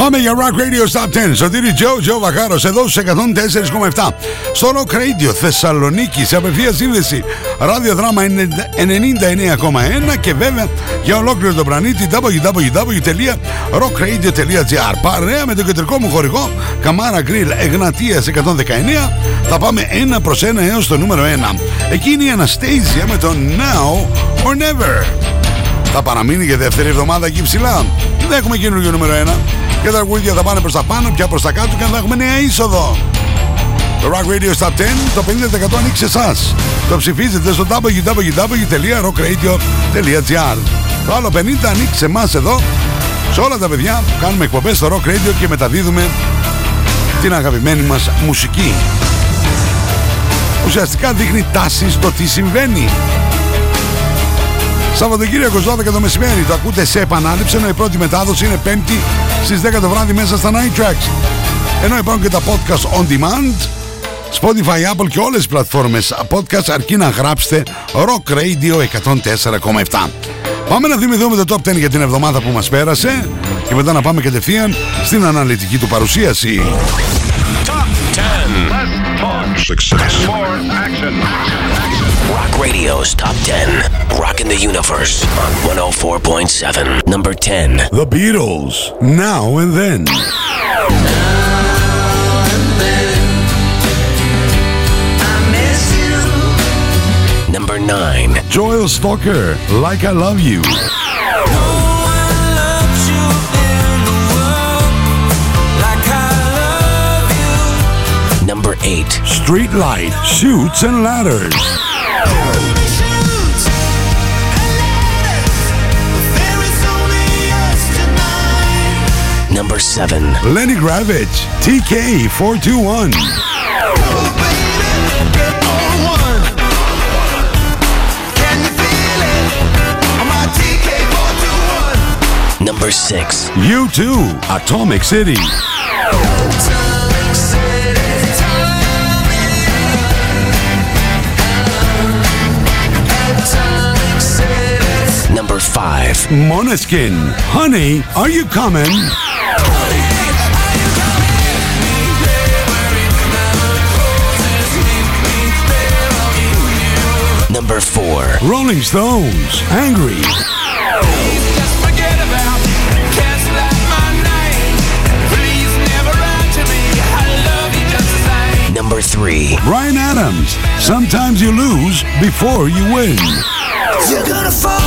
Πάμε για Rock Radio Stop 10. Σωτήρι Τζο, Τζο Βαχάρος, εδώ στους 104,7. Στο Rock Radio Θεσσαλονίκη, σε απευθεία σύνδεση ραδιοδράμα 99,1 και βέβαια για ολόκληρο τον πλανήτη www.rockradio.gr. Παρέα με το κεντρικό μου χορηγό Καμάρα Γκριλ Εγνατίας 119, θα πάμε ένα προς ένα έως το νούμερο 1. Εκείνη η Αναστέζια με το Now or Never. Θα παραμείνει για δεύτερη εβδομάδα εκεί ψηλά. Δεν έχουμε καινούργιο νούμερο 1 και τα αγγούδια θα πάνε προς τα πάνω, πια προς τα κάτω και θα έχουμε νέα είσοδο. Το Rock Radio Stop 10, το 50% ανοίξει εσάς. Το ψηφίζετε στο www.rockradio.gr. Το άλλο 50 ανοίξει σε εμάς εδώ, σε όλα τα παιδιά που κάνουμε εκπομπές στο Rock Radio και μεταδίδουμε την αγαπημένη μας μουσική. Ουσιαστικά δείχνει τάσεις στο τι συμβαίνει. Σαββατοκύριακο 12 το μεσημέρι. Το ακούτε σε επανάληψη ενώ η πρώτη μετάδοση είναι 5η στις 10 το βράδυ μέσα στα Night Tracks. Ενώ υπάρχουν και τα podcast on demand, Spotify, Apple και όλες τις πλατφόρμες podcast αρκεί να γράψετε Rock Radio 104,7. Πάμε να θυμηθούμε το Top 10 για την εβδομάδα που μας πέρασε και μετά να πάμε κατευθείαν στην αναλυτική του παρουσίαση. Top 10. Less talk. Success. More action. Rock Radio's Top 10. Rocking the Universe on 104.7. Number 10. The Beatles, Now and Then. Number 9. Joel Stalker, Like I Love You. Number 8. Street Light, Shoots and Ladders. Number 7. Lenny Gravitch, TK421. Number 6. U2, Atomic City. 5. Moneskin, Honey, Are You Coming? Number 4. Rolling Stones, Angry. Number 3. Brian Adams, Sometimes You Lose Before You Win. You're gonna fall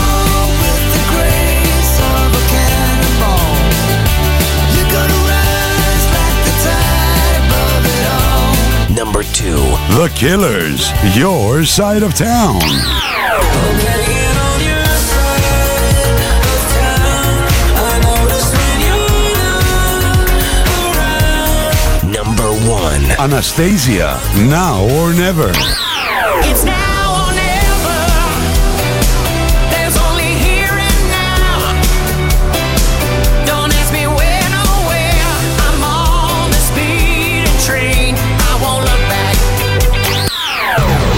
The Killers, Your Side of Town. Number one, Anastasia, now or never.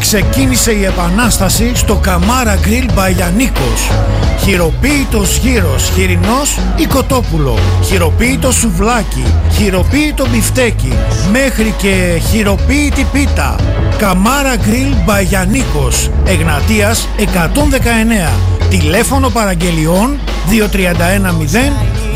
Ξεκίνησε η επανάσταση στο Καμάρα Grill Μπαγιανίκος. Χειροποίητος γύρος, χοιρινός ή κοτόπουλο. Χειροποίητο σουβλάκι, χειροποίητο μπιφτέκι. Μέχρι και χειροποίητη πίτα. Καμάρα Grill Μπαγιανίκος. Εγνατίας 119. Τηλέφωνο παραγγελιών 2310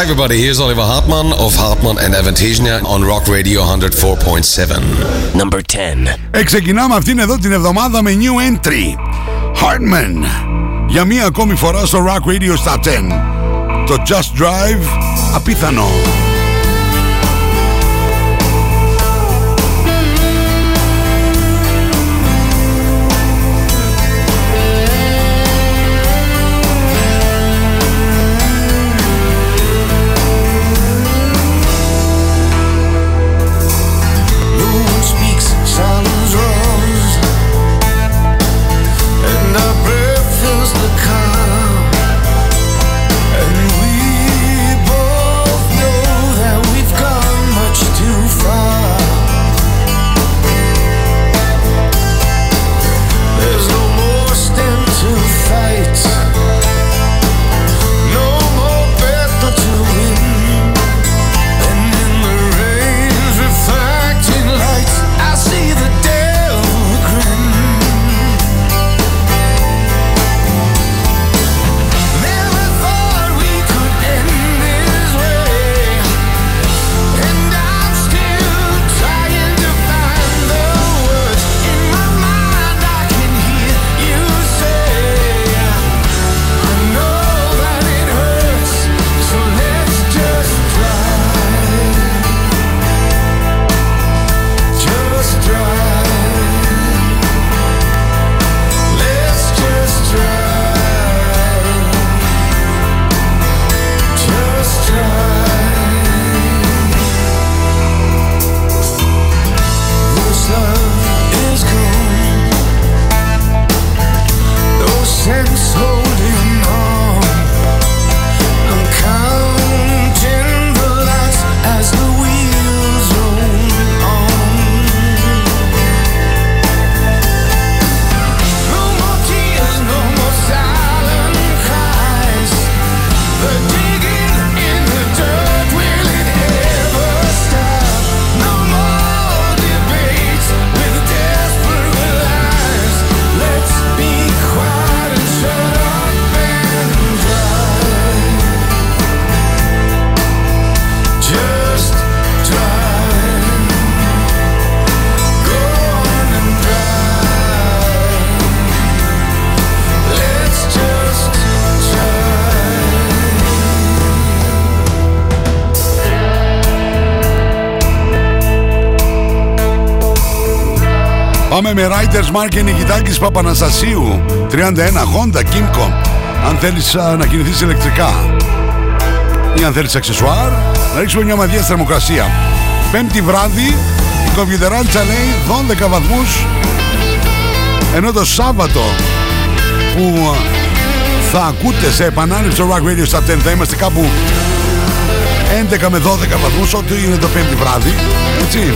Hi everybody, here's Oliver Hartmann of Hartmann and Avantasia on Rock Radio 104.7. Number 10. Ε, ξεκινάμε αυτήν εδώ την εβδομάδα με new entry. Hartman. Για μία ακόμη φορά στο Rock Radio Stop 10. Το Just Drive απίθανο. Πάμε με Riders Mark και Νικητάκης Παπαναστασίου. 31 Honda Kimco Αν θέλεις α, να κινηθείς ηλεκτρικά. Ή αν θέλεις αξεσουάρ Να ρίξουμε μια μαδιά στη θερμοκρασία. Πέμπτη βράδυ Η κομπιουτεράντσα λέει 12 βαθμούς. Ενώ το Σάββατο Που α, θα ακούτε σε επανάληψη το Rock Radio Stop 10 Θα είμαστε κάπου 11 με 12 βαθμούς Ό,τι είναι το πέμπτη βράδυ. Έτσι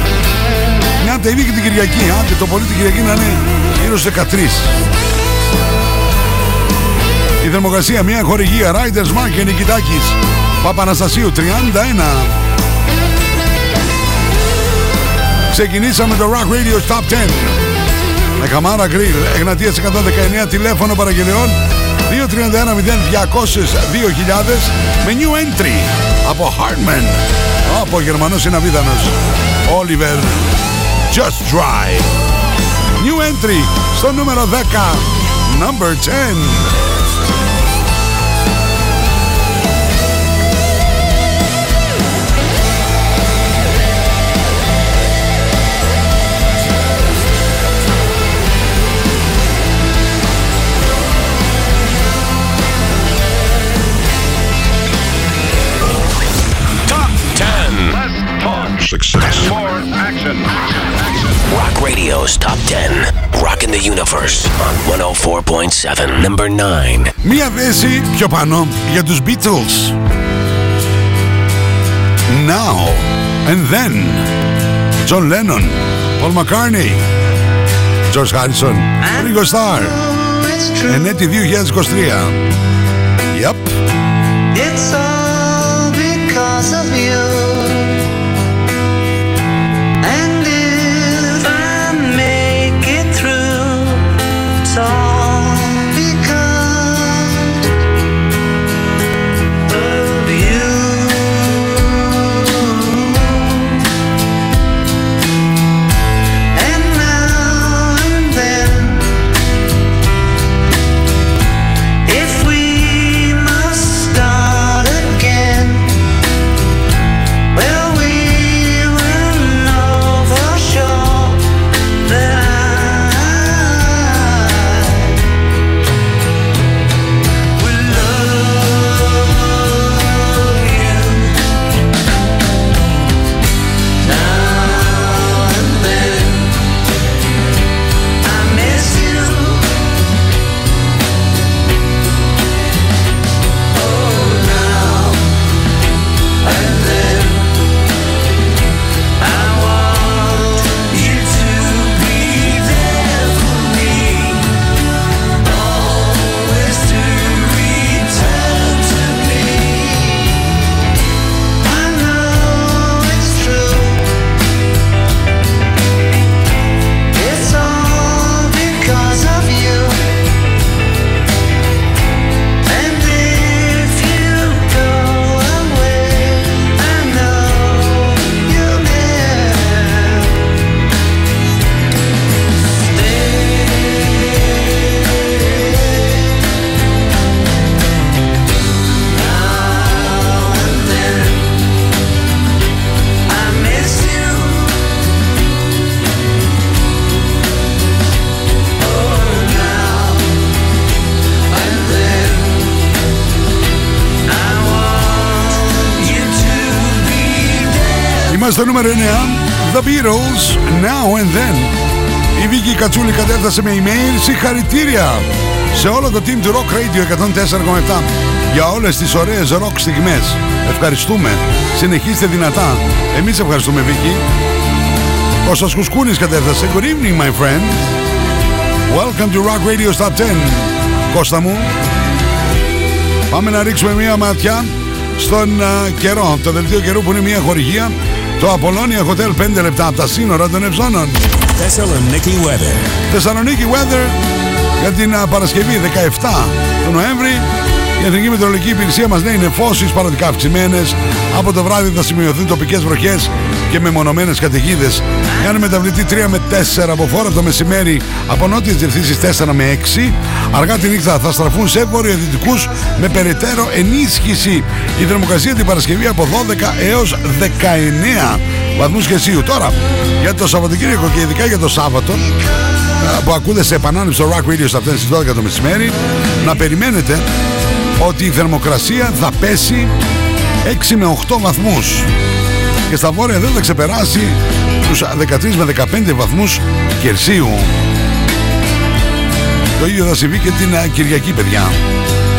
μια τα ίδια και την Κυριακή. Άντε το πολύ την Κυριακή να είναι γύρω στους 13. Η θερμοκρασία μια χορηγία Riders Mark και Νικητάκης Παπαναστασίου 31. Ξεκινήσαμε το Rock Radio Top 10 με Καμάρα Grill, Εγνατίας 119 τηλέφωνο παραγγελιών 231 0200 2000 με new entry από Hartman από Γερμανός είναι αβίδανος Oliver Just Drive New entry στο νούμερο 10 Number 10 Top 10. Less talk. Success. More action. Rock Radio's Top 10. Rocking the Universe on 104.7. Number 9. Μία θέση πιο πάνω για τους Beatles Now and Then John Lennon Paul McCartney George Harrison Ringo Starr Ενέτη 2023 Yep It's all because of you. Κατσούλη κατέφτασε με email Συγχαρητήρια σε όλο το team του Rock Radio 104,7 για όλες τις ωραίες rock στιγμές. Ευχαριστούμε. Συνεχίστε δυνατά. Εμείς ευχαριστούμε Βίκη. Ο Σασκουσκούνης κατέφτασε. Good evening my friend. Welcome to Rock Radio Stop 10. Κώστα μου. Πάμε να ρίξουμε μία ματιά στον α, καιρό. Το δελτίο καιρού που είναι μία χορηγία. Το Apollonia Hotel 5 λεπτά από τα σύνορα των Ευζώνων. Thessaloniki weather. Θεσσαλονίκη Weather για την α, Παρασκευή 17 του Νοέμβρη Η Εθνική Μετεωρολογική Υπηρεσία μας λέει νεφώσεις παροδικά αυξημένες. Από το βράδυ θα σημειωθούν τοπικές βροχές και μεμονωμένες καταιγίδες. Κάνει μεταβλητή 3 με 4 από φόρα το μεσημέρι από νότιες διευθύνσεις 4 με 6. Αργά τη νύχτα θα στραφούν σε βορειοδυτικούς με περαιτέρω ενίσχυση. Η θερμοκρασία την Παρασκευή από 12 έως 19 βαθμούς Κελσίου. Τώρα, για το Σαββατοκύριακο και ειδικά για το Σάββατο, α, που ακούτε σε επανάληψη στο Rock Radio στα 4 στις 12 το μεσημέρι, να περιμένετε ότι η θερμοκρασία θα πέσει 6 με 8 βαθμούς και στα βόρεια δεν θα ξεπεράσει τους 13 με 15 βαθμούς Κελσίου. Το ίδιο θα συμβεί και την α, Κυριακή, παιδιά.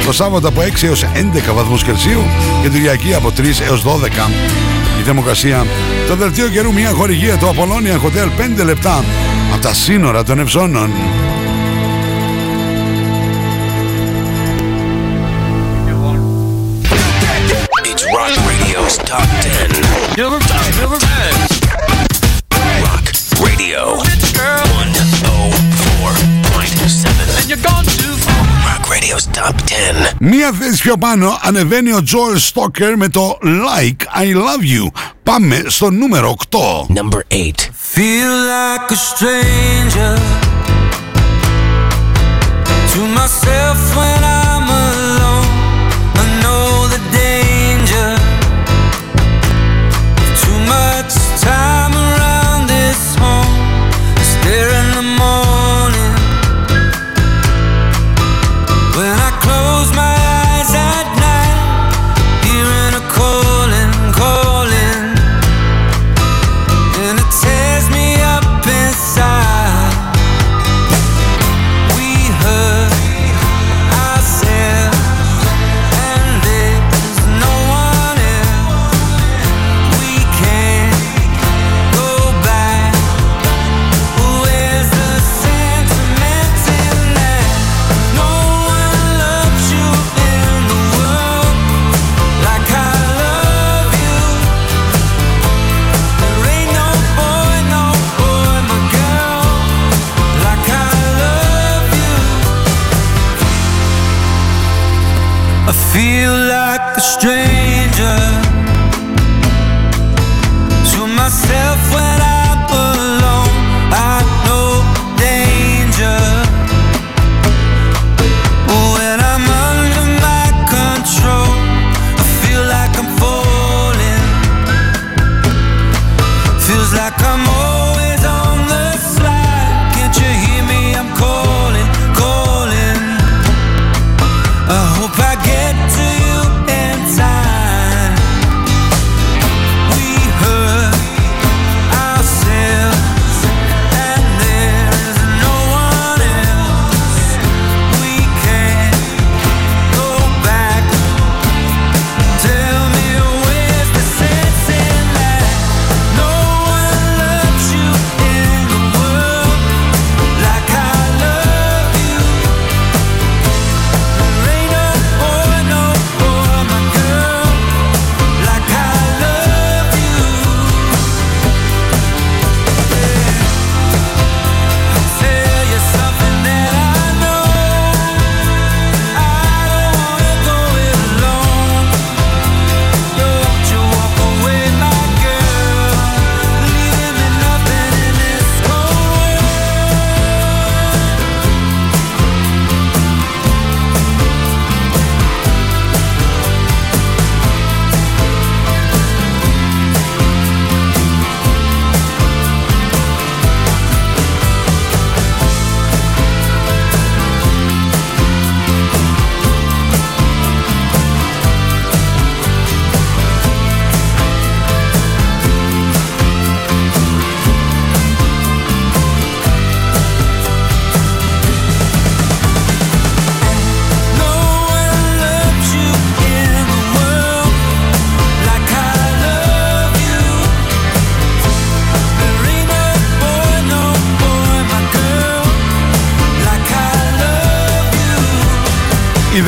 Το Σάββατο από 6 έως 11 βαθμούς Κελσίου και την Κυριακή από 3 έως 12 η θερμοκρασία. Το δελτίο καιρού μια χορηγία του Apollonia Hotel 5 λεπτά από τα σύνορα των Ευζώνων. It's Rock Radio's Top 10. Radio's Top 10. Μία θέση πιο πάνω ανεβαίνει ο Joel Stoker με το Like I Love You. Πάμε στο νούμερο 8. Number 8. Feel like a stranger to myself when I'm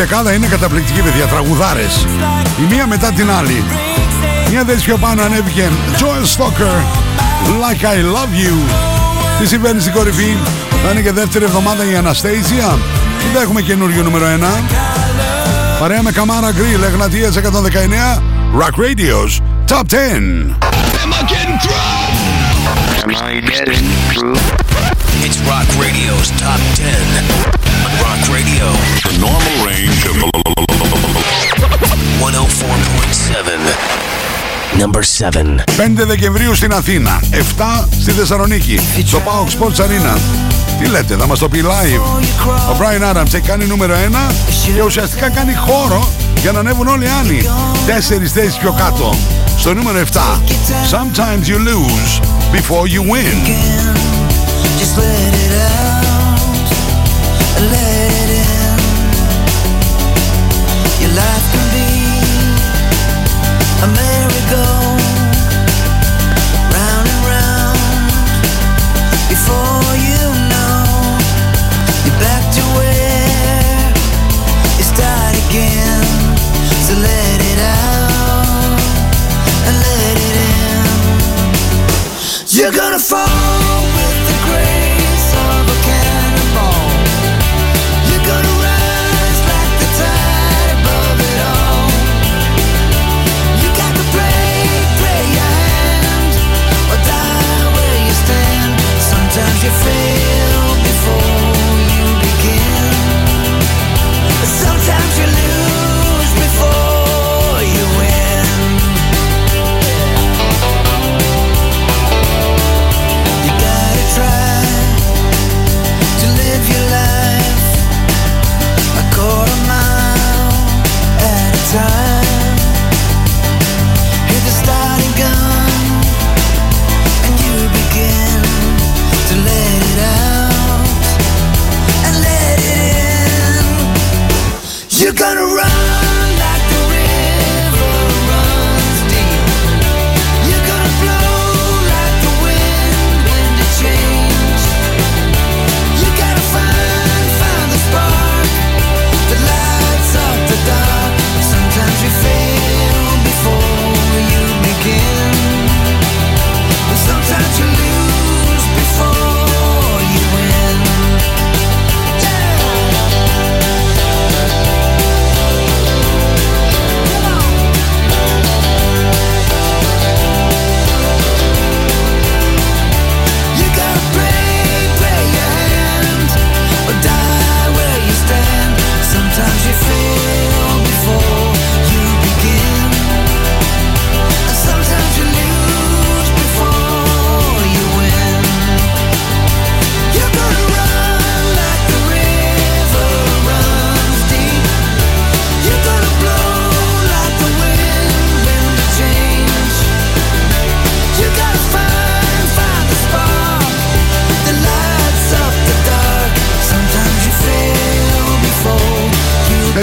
δεκάδα είναι καταπληκτική, παιδιά, τραγουδάρες. Η μία μετά την άλλη. Μια θέση πιο πάνω ανέβηκε Joel Stoker, Like I Love You. Τι συμβαίνει στην κορυφή, θα είναι και δεύτερη εβδομάδα η Anastasia. Δεν έχουμε καινούριο νούμερο 1. Παρέα με Καμάρα Γκριλ, Εγνατίας 119, Rock Radio's Top 10. Am I getting through? Am I getting through? It's Rock Radio's Top 10 on Rock Radio The normal range of 104.7. Number 7. 5 Δεκεμβρίου στην Αθήνα, 7 στη Θεσσαλονίκη, στο PAOK Sports Arena. Τι λέτε, θα μας το πει live. Ο Brian Adams έχει κάνει νούμερο 1 και ουσιαστικά κάνει χώρο για να ανέβουν όλοι οι άλλοι. Τέσσερις θέσεις πιο κάτω. Στο νούμερο 7. Sometimes you lose before you win. Just let it out, let it in. Your life can be a merry-go,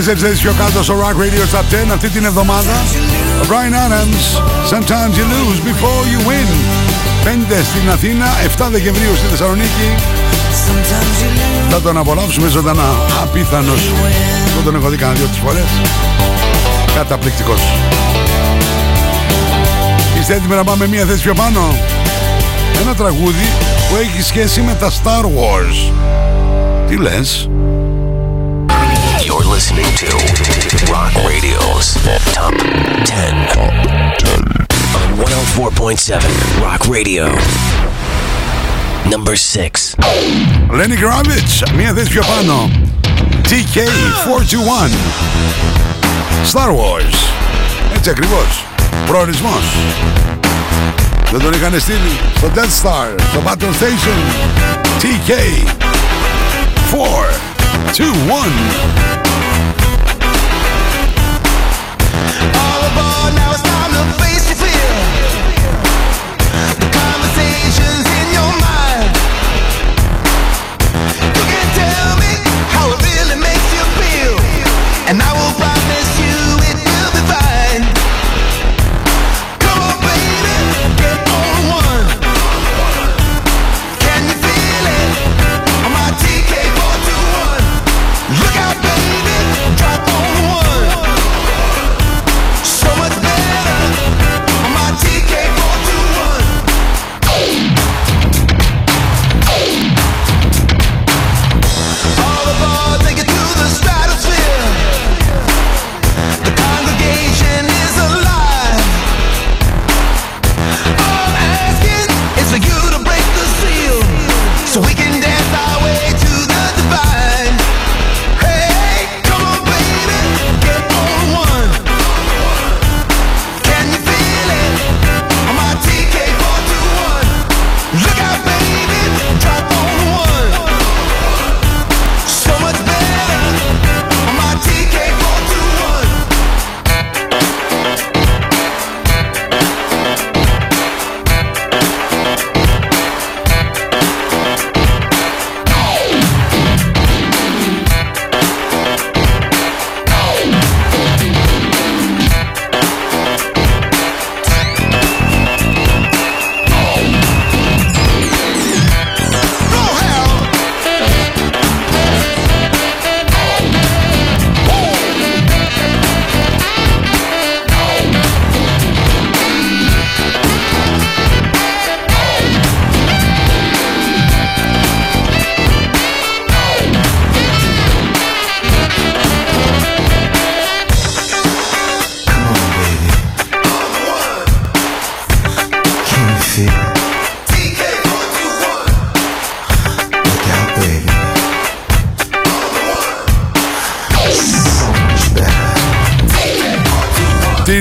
Τέσσερις θέσεις πιο κάτω στο Rock Radio Top 10 αυτή την εβδομάδα. Ο Brian Adams, Sometimes you lose before you win. 5 στην Αθήνα, 7 Δεκεμβρίου στη Θεσσαλονίκη. Sometimes you lose Θα τον απολαύσουμε ζωντανά. Απίθανος. Δεν τον έχω δει κανένα δυο τις φορές. Καταπληκτικός. Είστε έτοιμοι να πάμε μία θέση πιο πάνω. Ένα τραγούδι που έχει σχέση με τα Star Wars. Τι λες; You're listening to Rock Radio's Top 10 on 104.7 Rock Radio. Number 6. Lenny Kravitz, μία θέση πιο πάνω. TK421. Star Wars. Έτσι ακριβώς. Προορισμός. Δεν τον είχαν στείλει στο Death Star, στο Battle Station. TK421.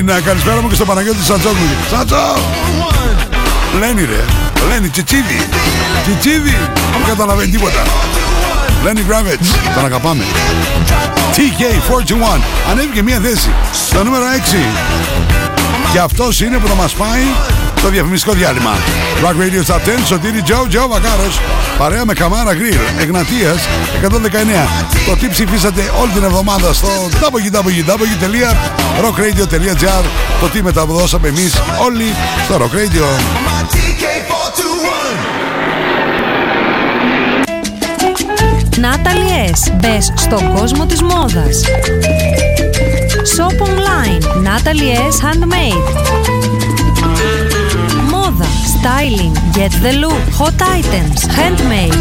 Την ε, καλησπέρα μου και στον Παναγιώτη Σαντζόγλου. Σαντζό! Λένι ρε, Λένι Τσιτσίδη. Τσιτσίδη, δεν καταλαβαίνει τίποτα. Λένι Γκράβετς, τον αγαπάμε. TK41, ανέβηκε μία θέση. Το νούμερο 6. Και αυτός είναι που θα μας πάει στο διαφημιστικό διάλειμμα. Rock Radio Top 10, Σωτήρι Τζο, Τζο Βακάρος, παρέα με Καμάρα Γκριλ, Εγνατίας 119. Το τι ψηφίσατε όλη την εβδομάδα στο www.rockradio.gr Το τι μεταδώσαμε εμείς όλοι στο Rock Radio. Natalie S. Μπες στον κόσμο της μόδας. Shop online. Natalie S. Handmade. Μόδα. Styling. Get the look. Hot items. Handmade.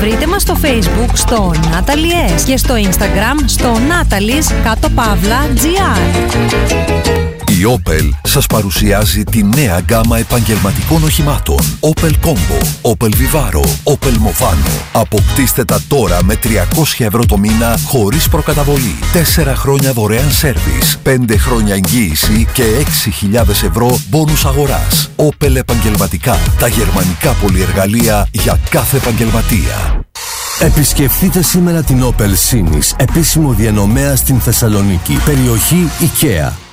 Βρείτε μας στο Facebook στο Natalie S. και στο Instagram στο Natalie's κάτω παύλα GR. Η Opel σας παρουσιάζει τη νέα γκάμα επαγγελματικών οχημάτων Opel Combo, Opel Vivaro, Opel Movano. Αποκτήστε τα τώρα με 300 ευρώ το μήνα χωρίς προκαταβολή. 4 χρόνια δωρεάν σέρβις, 5 χρόνια εγγύηση και 6.000 ευρώ μπόνους αγοράς. Opel Επαγγελματικά, τα γερμανικά πολυεργαλεία για κάθε επαγγελματία. Επισκεφτείτε σήμερα την Opel Sinis, επίσημο διανομέα στην Θεσσαλονίκη, περιοχή IKEA.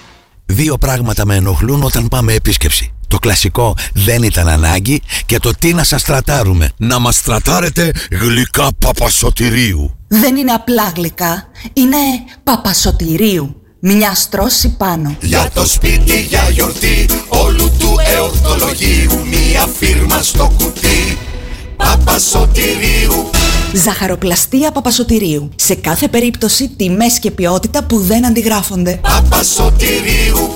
Δύο πράγματα με ενοχλούν όταν πάμε επίσκεψη. Το κλασικό δεν ήταν ανάγκη και το τι να σας τρατάρουμε. Να μας τρατάρετε γλυκά παπασωτηρίου. Δεν είναι απλά γλυκά, είναι παπασωτηρίου. Μια στρώση πάνω. Για το σπίτι, για γιορτή, όλου του εορτολογίου, μία φίρμα στο κουτί. Παπασωτηρίου. Ζαχαροπλαστεία Παπασωτηρίου. Σε κάθε περίπτωση τιμές και ποιότητα που δεν αντιγράφονται. Παπασωτηρίου.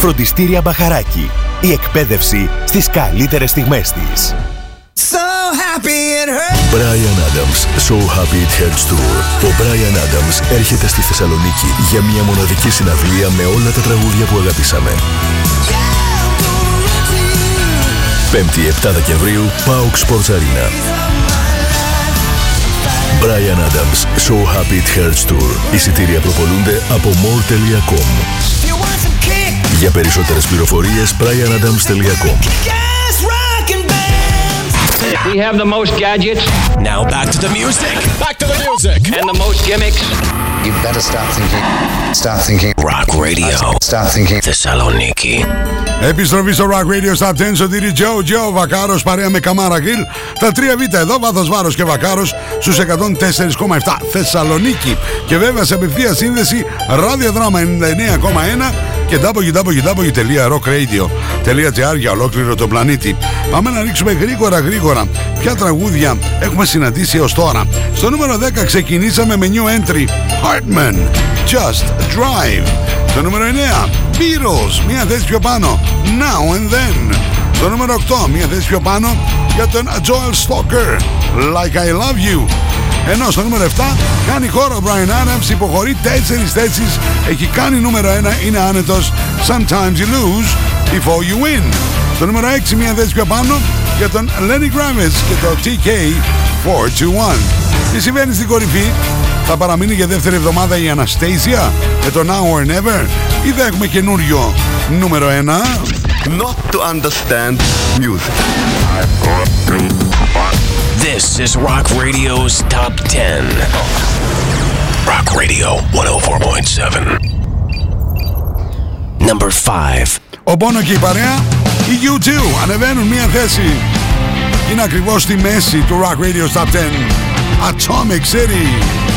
Φροντιστήρια Μπαχαράκι. Η εκπαίδευση στις καλύτερες στιγμές της. So happy it hurts. Brian Adams, So Happy It Hurts Tour. Ο Brian Adams έρχεται στη Θεσσαλονίκη για μια μοναδική συναυλία με όλα τα τραγούδια που αγαπήσαμε. 5η 7 Δεκεμβρίου, Pauk Sports Arena. Brian Adams, So Happy It Hurts Tour. Εισιτήρια προπολούνται από more.com. Για περισσότερες πληροφορίες, brianadams.com. We have the most gadgets. Now back to the music. Back to the music. And the most gimmicks. You better start thinking. Start thinking. Rock Radio. Start thinking. Θεσσαλονίκη. Επιστροφή στο Rock Radio Stop 10 Σωτήρι Τζο Τζο Βακάρος παρέα με Καμάρα Γκριλ. Τα 3 Β εδώ, βάθος βάρος και Βακάρος στους 104,7 Θεσσαλονίκη. Και βέβαια σε απευθεία σύνδεση ραδιοδράμα 99,1 και www.rockradio.gr για ολόκληρο τον πλανήτη. Πάμε να ρίξουμε γρήγορα γρήγορα ποια τραγούδια έχουμε συναντήσει έως τώρα. Στο νούμερο 10 ξεκινήσαμε με new entry Hartman Just Drive. Στο νούμερο 9 Beatles, μία θέση πιο πάνω. Now and Then. Στο νούμερο 8 μία θέση πιο πάνω για τον Joel Stalker Like I Love You. Ενώ στο νούμερο 7 κάνει χώρο ο Brian Adams, υποχωρεί 4 θέσεις, έχει κάνει νούμερο 1, είναι άνετος. Sometimes You Lose Before You Win. Στο νούμερο 6 μία θέση πιο πάνω για τον Lenny Kravitz και το TK 421. Τι συμβαίνει στην κορυφή, θα παραμείνει για δεύτερη εβδομάδα η Αναστέζια με το Now or Never ή θα έχουμε καινούριο νούμερο 1. Not to understand music. This is Rock Radio's Top 10. Rock Radio 104.7. Number 5. Ο Μπόνο και η παρέα, οι U2 ανεβαίνουν μία θέση. Είναι ακριβώς στη μέση του Rock Radio Top 10. Atomic City.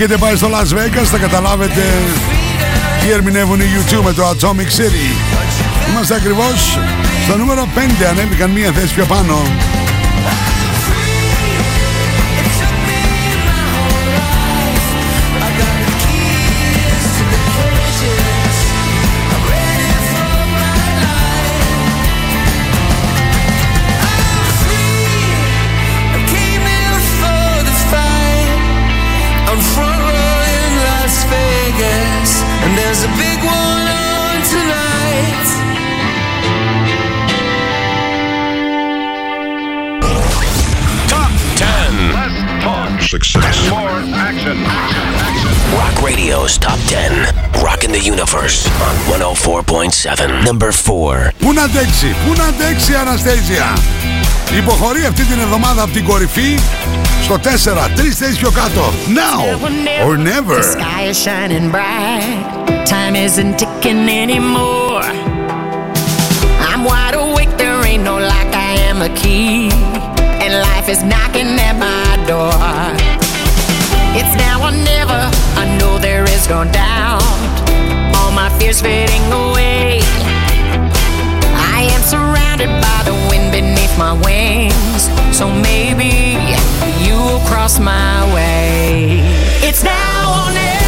Έχετε πάει στο Las Vegas θα καταλάβετε τι ερμηνεύουν οι YouTube με το Atomic City. Είμαστε ακριβώς στο νούμερο 5, ανέβηκαν μία θέση πιο πάνω. 104.7. Number 4. Πού να αντέξει, πού να αντέξει η Αναστέζια. Υποχωρεί αυτή την εβδομάδα από την κορυφή στο 4, τρεις θέσεις πιο κάτω. Now or The never. sky is shining bright. Time isn't ticking anymore. I'm wide awake, there ain't no lock, I am a key. And life is knocking at my door. It's now or never, I know there is no doubt. My fears fading away. I am surrounded by the wind beneath my wings. So maybe you will cross my way. It's now or never.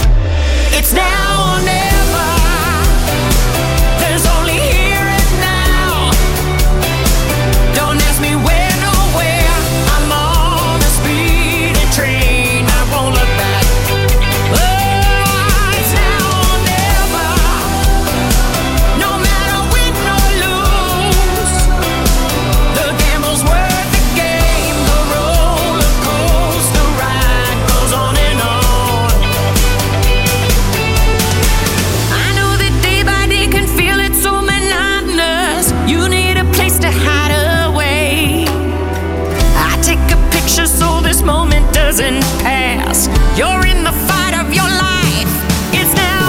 It's now or never.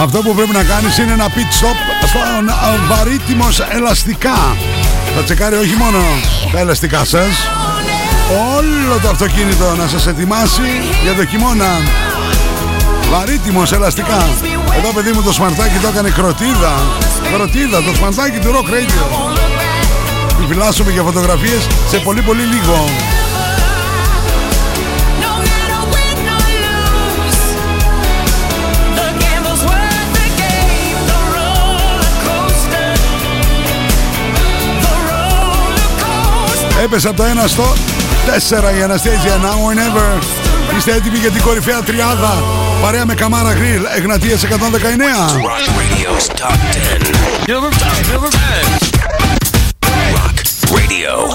Αυτό που πρέπει να κάνεις είναι ένα pit stop στον α, βαρύτιμος ελαστικά. Θα τσεκάρει όχι μόνο τα ελαστικά σας, όλο το αυτοκίνητο να σας ετοιμάσει για το χειμώνα. Βαρύτιμος ελαστικά. Εδώ παιδί μου το σμαρτάκι το έκανε κροτίδα. Κροτίδα, το σμαρτάκι του Rock Radio. Επιφυλάσσουμε για φωτογραφίες σε πολύ πολύ λίγο. Έπεσε από το 1 στο 4 η Anastasia Now or Never. Είστε έτοιμοι για την κορυφαία τριάδα. Παρέα με Καμάρα Γκριλ, Εγνατίας 119. Rock Radio's Top 10. Number 10. Number 10. Rock Radio 104.7.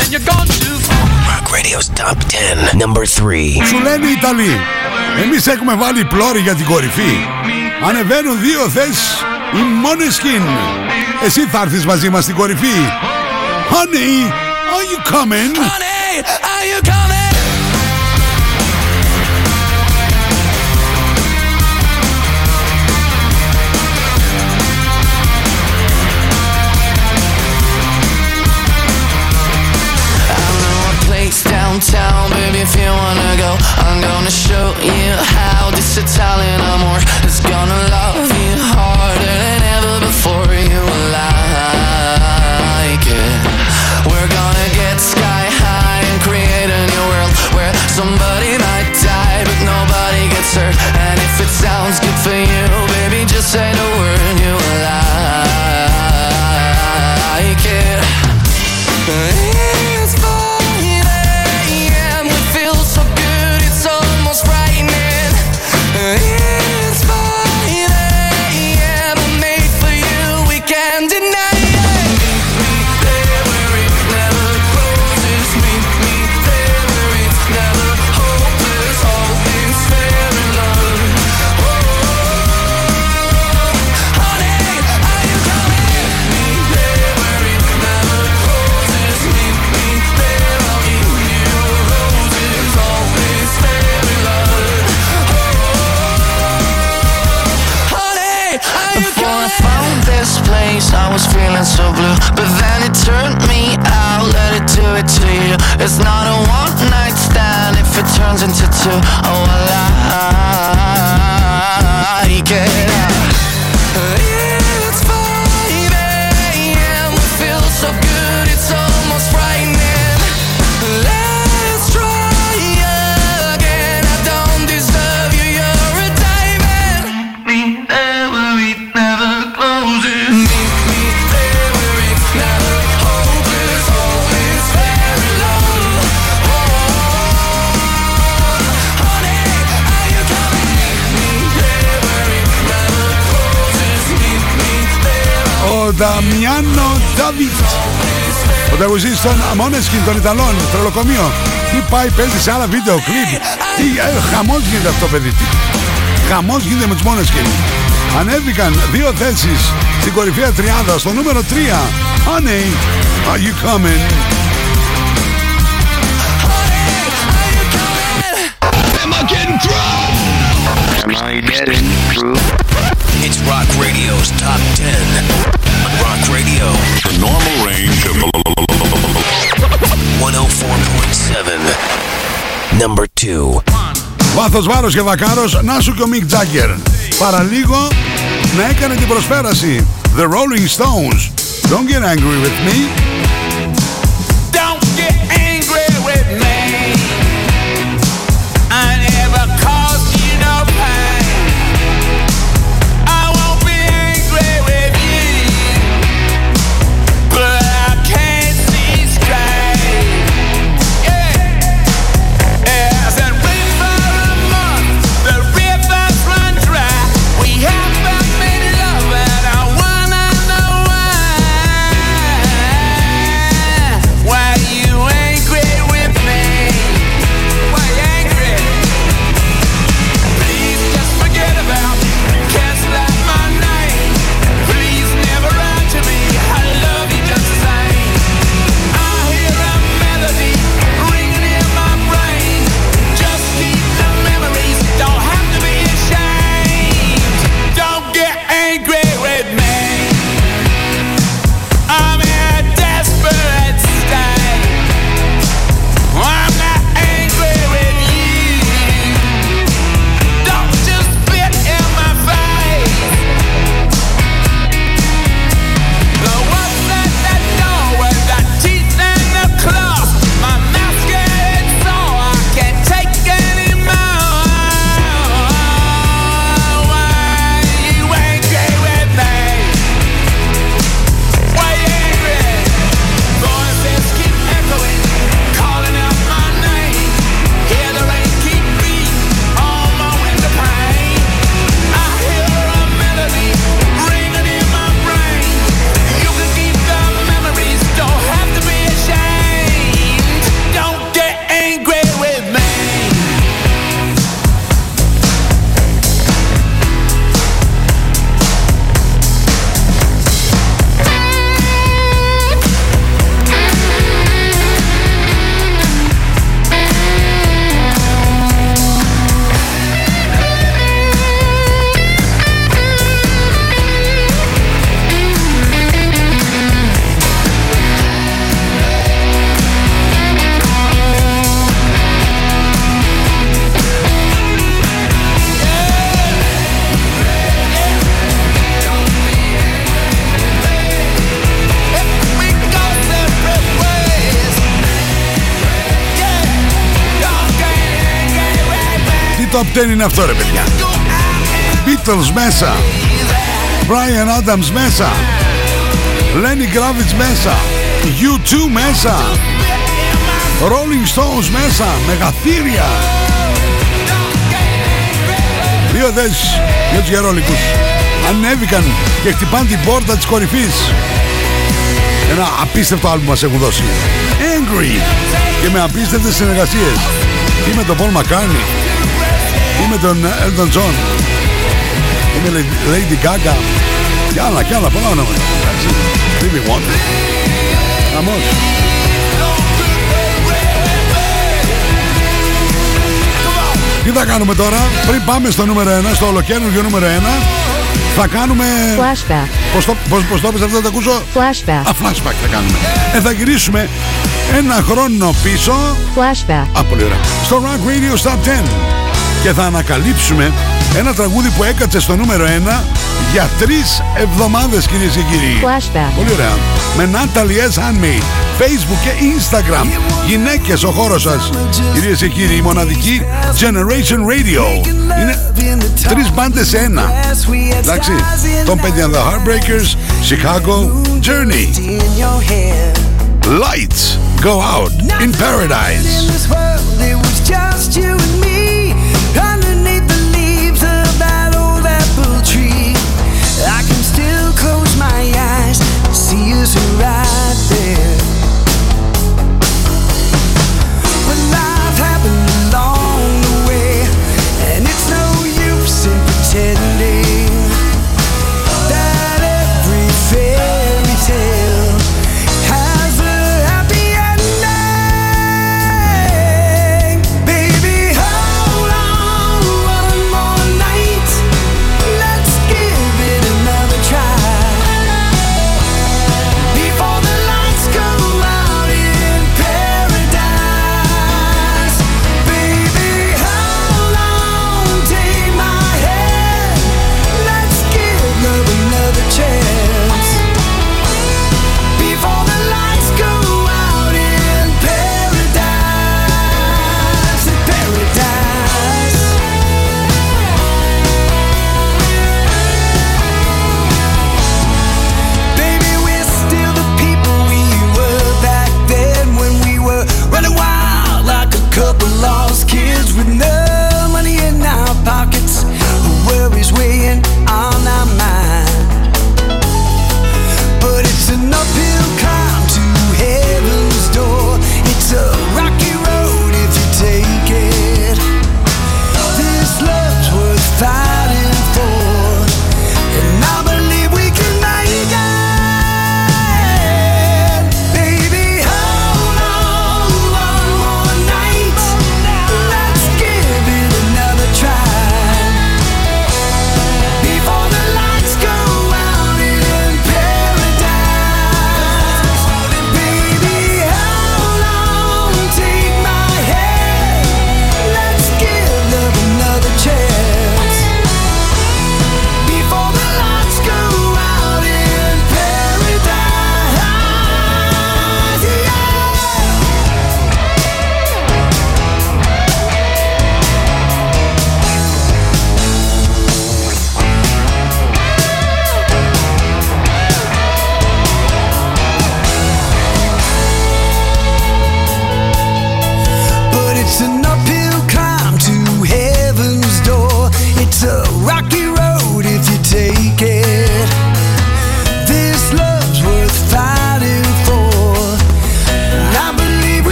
And you're gone too far. Rock Radio's Top 10. Number 3. Σου λένε οι Ιταλοί. Εμείς έχουμε βάλει πλώρη για την κορυφή. Ανεβαίνουν δύο θέσεις οι Måneskin. Εσύ θα έρθεις μαζί μας στην κορυφή. Honey, are you coming? Honey, are you coming? place downtown, baby, if you wanna go, I'm gonna show you how this Italian amor for you, baby, just say the word you turns into two. Oh, Νταμιάνο Ντάβιτ. Ο τραγουδιστής των Måneskin των Ιταλών, τρελοκομείο. Τι πάει, παίζει σε άλλα βίντεο κλιπ. Τι ε, χαμός γίνεται αυτό, παιδί. Τι χαμός γίνεται με τους Måneskin. Ανέβηκαν δύο θέσεις στην κορυφαία τριάδα, στο νούμερο 3. Honey, are you coming? Am I getting drunk? Am I getting through? It's Rock Radio's Top 10. Rock Radio. The normal range of 104.7. Number 2. Βάθο βάρο και βακάρο, να σου και ο Μικ Τζάκερ. Παραλίγο να έκανε την. The Rolling Stones. Don't get angry with me. Τι top 10 είναι αυτό ρε παιδιά. Beatles μέσα. Brian Adams μέσα. Lenny Kravitz μέσα. U2 μέσα. Rolling Stones μέσα. Μεγαθύρια. Δύο θέσεις για τους γερόλικους. Ανέβηκαν και χτυπάν την πόρτα της κορυφής. Ένα απίστευτο άλμπου μας έχουν δώσει. Angry. Και με απίστευτες συνεργασίες. Ή με τον Paul McCartney. Ή με τον Elton John. Ή με Lady Gaga. Κι άλλα, κι άλλα, πολλά ονόματα. Εντάξει. Stevie Wonder. Χαμός. Τι θα κάνουμε τώρα, πριν πάμε στο νούμερο 1, στο ολοκένουργιο νούμερο 1, θα κάνουμε... Flashback. Πώς το, πώς, πώς το έπαιζε αυτό, θα το ακούσω; Flashback. Α, flashback θα κάνουμε. Ε, θα γυρίσουμε ένα χρόνο πίσω. Flashback. Α, πολύ ωραία. Στο Rock Radio Stop 10. Και θα ανακαλύψουμε ένα τραγούδι που έκατσε στο νούμερο 1 για τρεις εβδομάδες κυρίες και κύριοι. Flashback. Πολύ ωραία. Με Natalie S. Handmade. Facebook και Instagram. Γυναίκες ο χώρος σας. Κυρίες και κύριοι, η μοναδική Generation Radio. Είναι τρεις μπάντες σε ένα. Εντάξει. Tom Petty and the Heartbreakers, Chicago, Journey. Lights go out in paradise.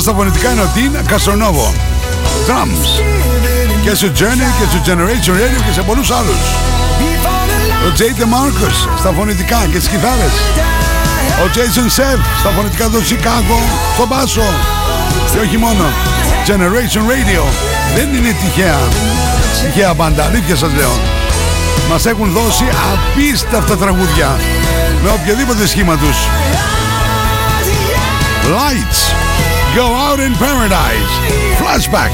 Εδώ στα φωνητικά είναι ο Dean Καστρονόβο. Drums. Και στο Journey και στο Generation Radio και σε πολλούς άλλους. Ο J.T. Marcus στα φωνητικά και στις κιθάρες. Ο Jason Sev στα φωνητικά του Chicago, στο μπάσο. Και όχι μόνο. Generation Radio. Δεν είναι τυχαία. Τυχαία μπάντα, αλήθεια σας λέω. Μας έχουν δώσει απίστευτα τραγούδια. Με οποιοδήποτε σχήμα τους. Lights. Go out in paradise. Flashback.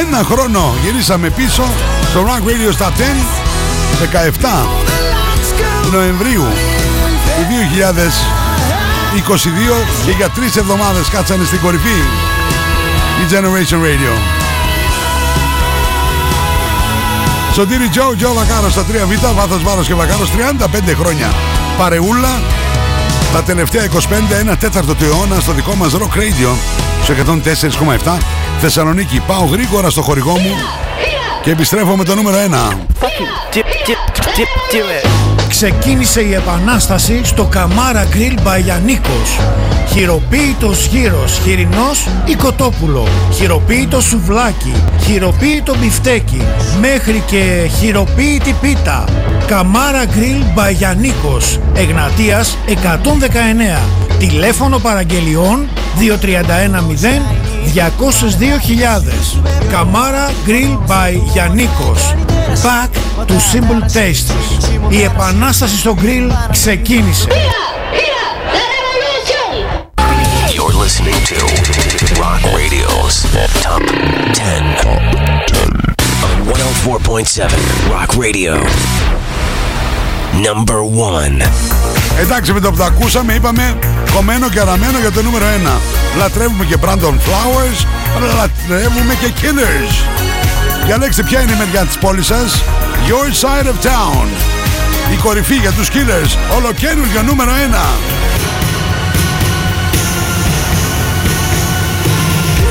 Ένα χρόνο γυρίσαμε πίσω στο Rock Radio Top 10 17 Νοεμβρίου του 2022 και για τρεις εβδομάδες κάτσανε στην κορυφή η Generation Radio. Σωτήρι Τζο, Τζο Βακάρος στα 3Β, βάθος βάρος και Βακάρος 35 χρόνια. Παρεούλα, τα τελευταία 25, ένα τέταρτο του αιώνα στο δικό μας Rock Radio, στο 104,7 Θεσσαλονίκη. Πάω γρήγορα στο χορηγό μου και επιστρέφω με το νούμερο 1. Ξεκίνησε η επανάσταση στο Καμάρα Grill Μπαγιανίκος. Χειροποίητος γύρος, χοιρινός ή κοτόπουλο. Χειροποίητο σουβλάκι, χειροποίητο μπιφτέκι, μέχρι και χειροποίητη πίτα. Καμάρα Grill Μπαγιανίκος, Εγνατίας 119. Τηλέφωνο παραγγελιών 2310 202.000 Καμάρα Grill by Γιαννίκος Back to Simple Tastes Η επανάσταση στο grill ξεκίνησε You're listening to Rock Radio's Top 10. On 104.7 Rock Radio. Number 1. Εντάξει με το που το ακούσαμε είπαμε κομμένο και αραμένο για το νούμερο 1. Λατρεύουμε και Brandon Flowers, αλλά λατρεύουμε και Killers. Διαλέξτε ποια είναι η μεριά της πόλης σας; Your Side of Town. Η κορυφή για τους Killers. Ολοκένουργιο νούμερο 1.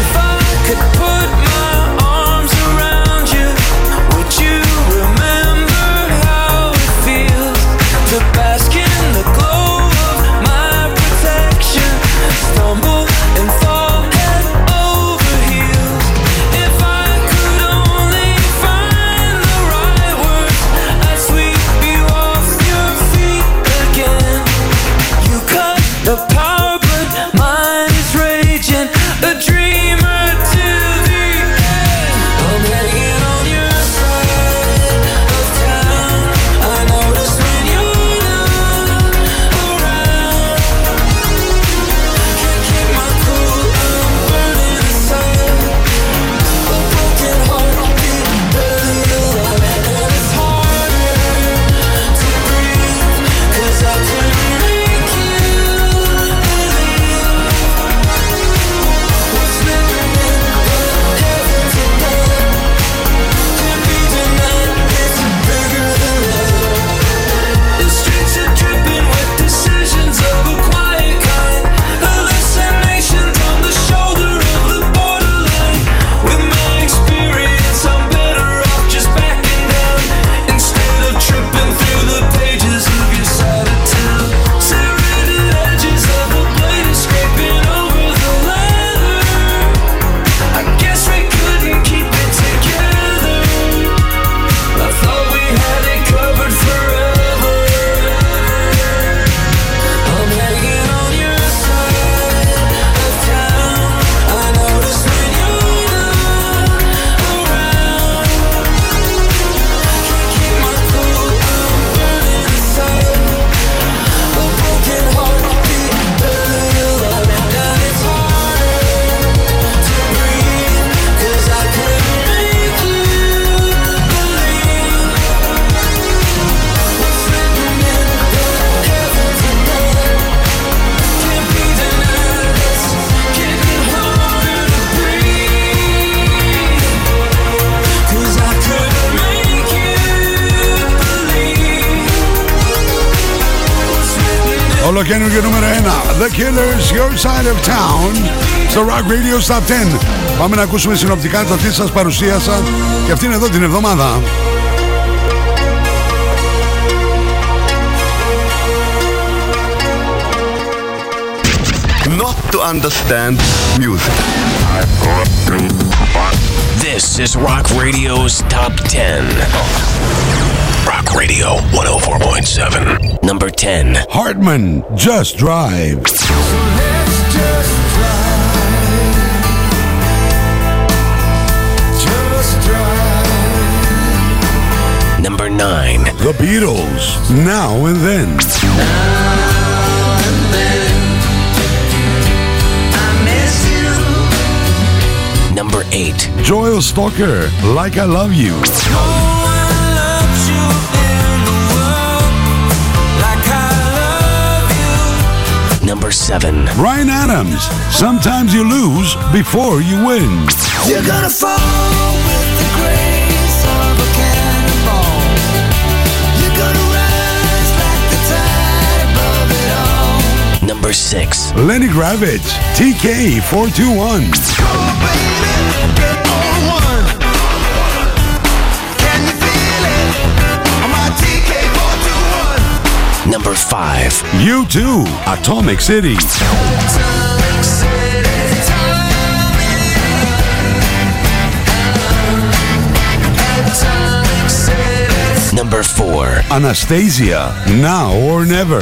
If I could Rock Radio Top 10. Πάμε να ακούσουμε συνοπτικά το τι σας παρουσίασα και αυτήν εδώ την εβδομάδα. to understand music. This is Rock Radio's Top 10. Rock Radio 104.7. Number 10. Hartman, Just Drive. 9. The Beatles, Now and Then. Number 8. Joel Stalker, Like I Love You. Number 7. Brian Adams, Sometimes You Lose Before You Win. You're gonna fall with the grace of a cannonball. 6. Lenny Gravitch, TK 421. Number 5. You two. Atomic City. Number 4. Anastasia, Now or Never.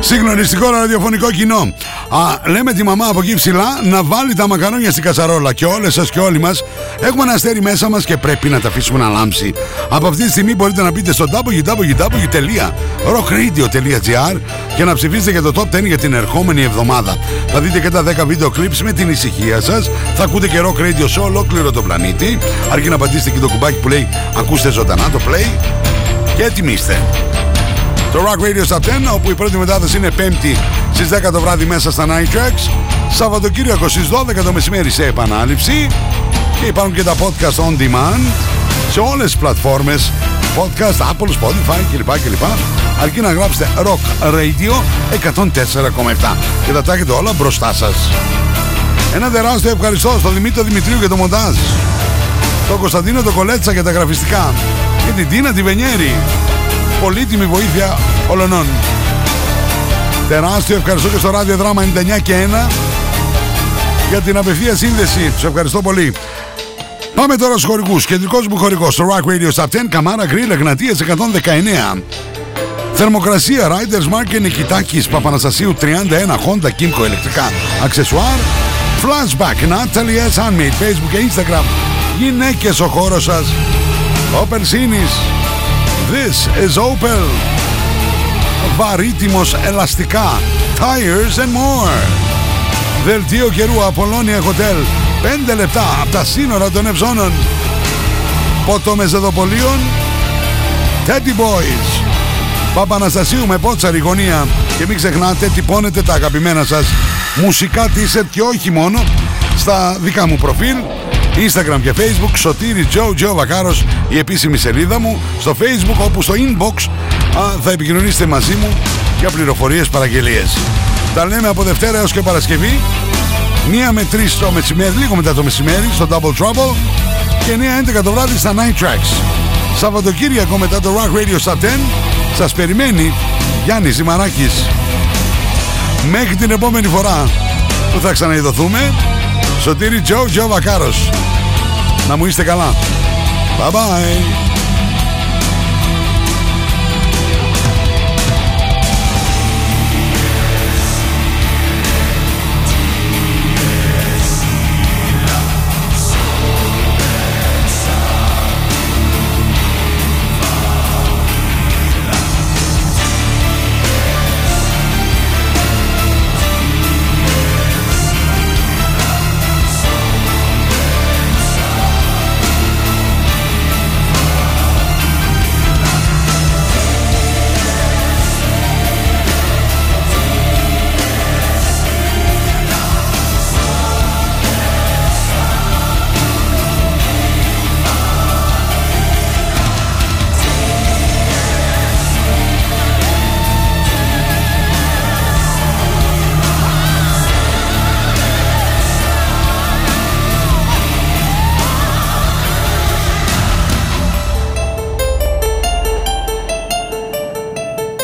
Συγκλονιστικό ραδιοφωνικό κοινό. Α, λέμε τη μαμά από εκεί ψηλά να βάλει τα μακαρόνια στην κατσαρόλα. Και όλες σας και όλοι μας έχουμε ένα αστέρι μέσα μας και πρέπει να τα αφήσουμε να λάμψει. Από αυτή τη στιγμή μπορείτε να μπείτε στο www.rockradio.gr και να ψηφίσετε για το top 10 για την ερχόμενη εβδομάδα. Θα δείτε και τα 10 βίντεο clips με την ησυχία σας. Θα ακούτε και rock radio σε ολόκληρο το πλανήτη. Αρκεί να πατήσετε και το κουμπάκι που λέει Ακούστε ζωντανά το play και έτοιμοι είστε. Το Rock Radio Top 10, όπου η πρώτη μετάδοση είναι 5η στις 10 το βράδυ μέσα στα Night Tracks. Σαββατοκύριακο στις 12 το μεσημέρι σε επανάληψη. Και υπάρχουν και τα podcast on demand σε όλες τις πλατφόρμες podcast, Apple, Spotify κλπ. κλπ. Αρκεί να γράψετε Rock Radio 104,7 και θα τα έχετε όλα μπροστά σας. Ένα τεράστιο ευχαριστώ στον Δημήτρη Δημητρίου για το μοντάζ. Τον Κωνσταντίνο το Κολέτσα για τα γραφιστικά. Και την Τίνα τη Βενιέρη πολύτιμη βοήθεια ολονών. Τεράστιο ευχαριστώ και στο ράδιο δράμα 99 και 1 για την απευθεία σύνδεση. Τους ευχαριστώ πολύ. Πάμε τώρα στους χορηγούς. Κεντρικός μου χορηγός στο Rock Radio Top 10, Καμάρα Grill, Εγνατίας 119. Θερμοκρασία Riders Market Νικητάκης Παπαναστασίου 31 Honda Kimco ηλεκτρικά αξεσουάρ Flashback Natalie S. Handmade Facebook και Instagram Γυναίκες ο χώρος σας Opel Sinis This is Opel. Βαρύτιμος ελαστικά. Tires and more. Δελτίο καιρού Apollonia Hotel. 5 λεπτά από τα σύνορα των Ευζώνων. Ποτό μεζεδοπολίων. Teddy Boys. Παπαναστασίου με πότσαρη γωνία. Και μην ξεχνάτε τυπώνετε τα αγαπημένα σας μουσικά t-shirt και όχι μόνο στα δικά μου προφίλ Instagram και Facebook Σωτήρι Joe Joe Βακάρος η επίσημη σελίδα μου στο Facebook όπου στο inbox α, θα επικοινωνήσετε μαζί μου για πληροφορίες παραγγελίες. Τα λέμε από Δευτέρα έως και Παρασκευή μία με τρεις το μεσημέρι λίγο μετά το μεσημέρι στο Double Trouble και 9-11 το βράδυ στα Night Tracks. Σαββατοκύριακο μετά το Rock Radio στα 10 σας περιμένει Γιάννης Ζημαράκης. Μέχρι την επόμενη φορά που θα ξαναειδωθούμε Σωτήρι Τζο Τζο Βακάρος. Να μου είστε καλά. Bye bye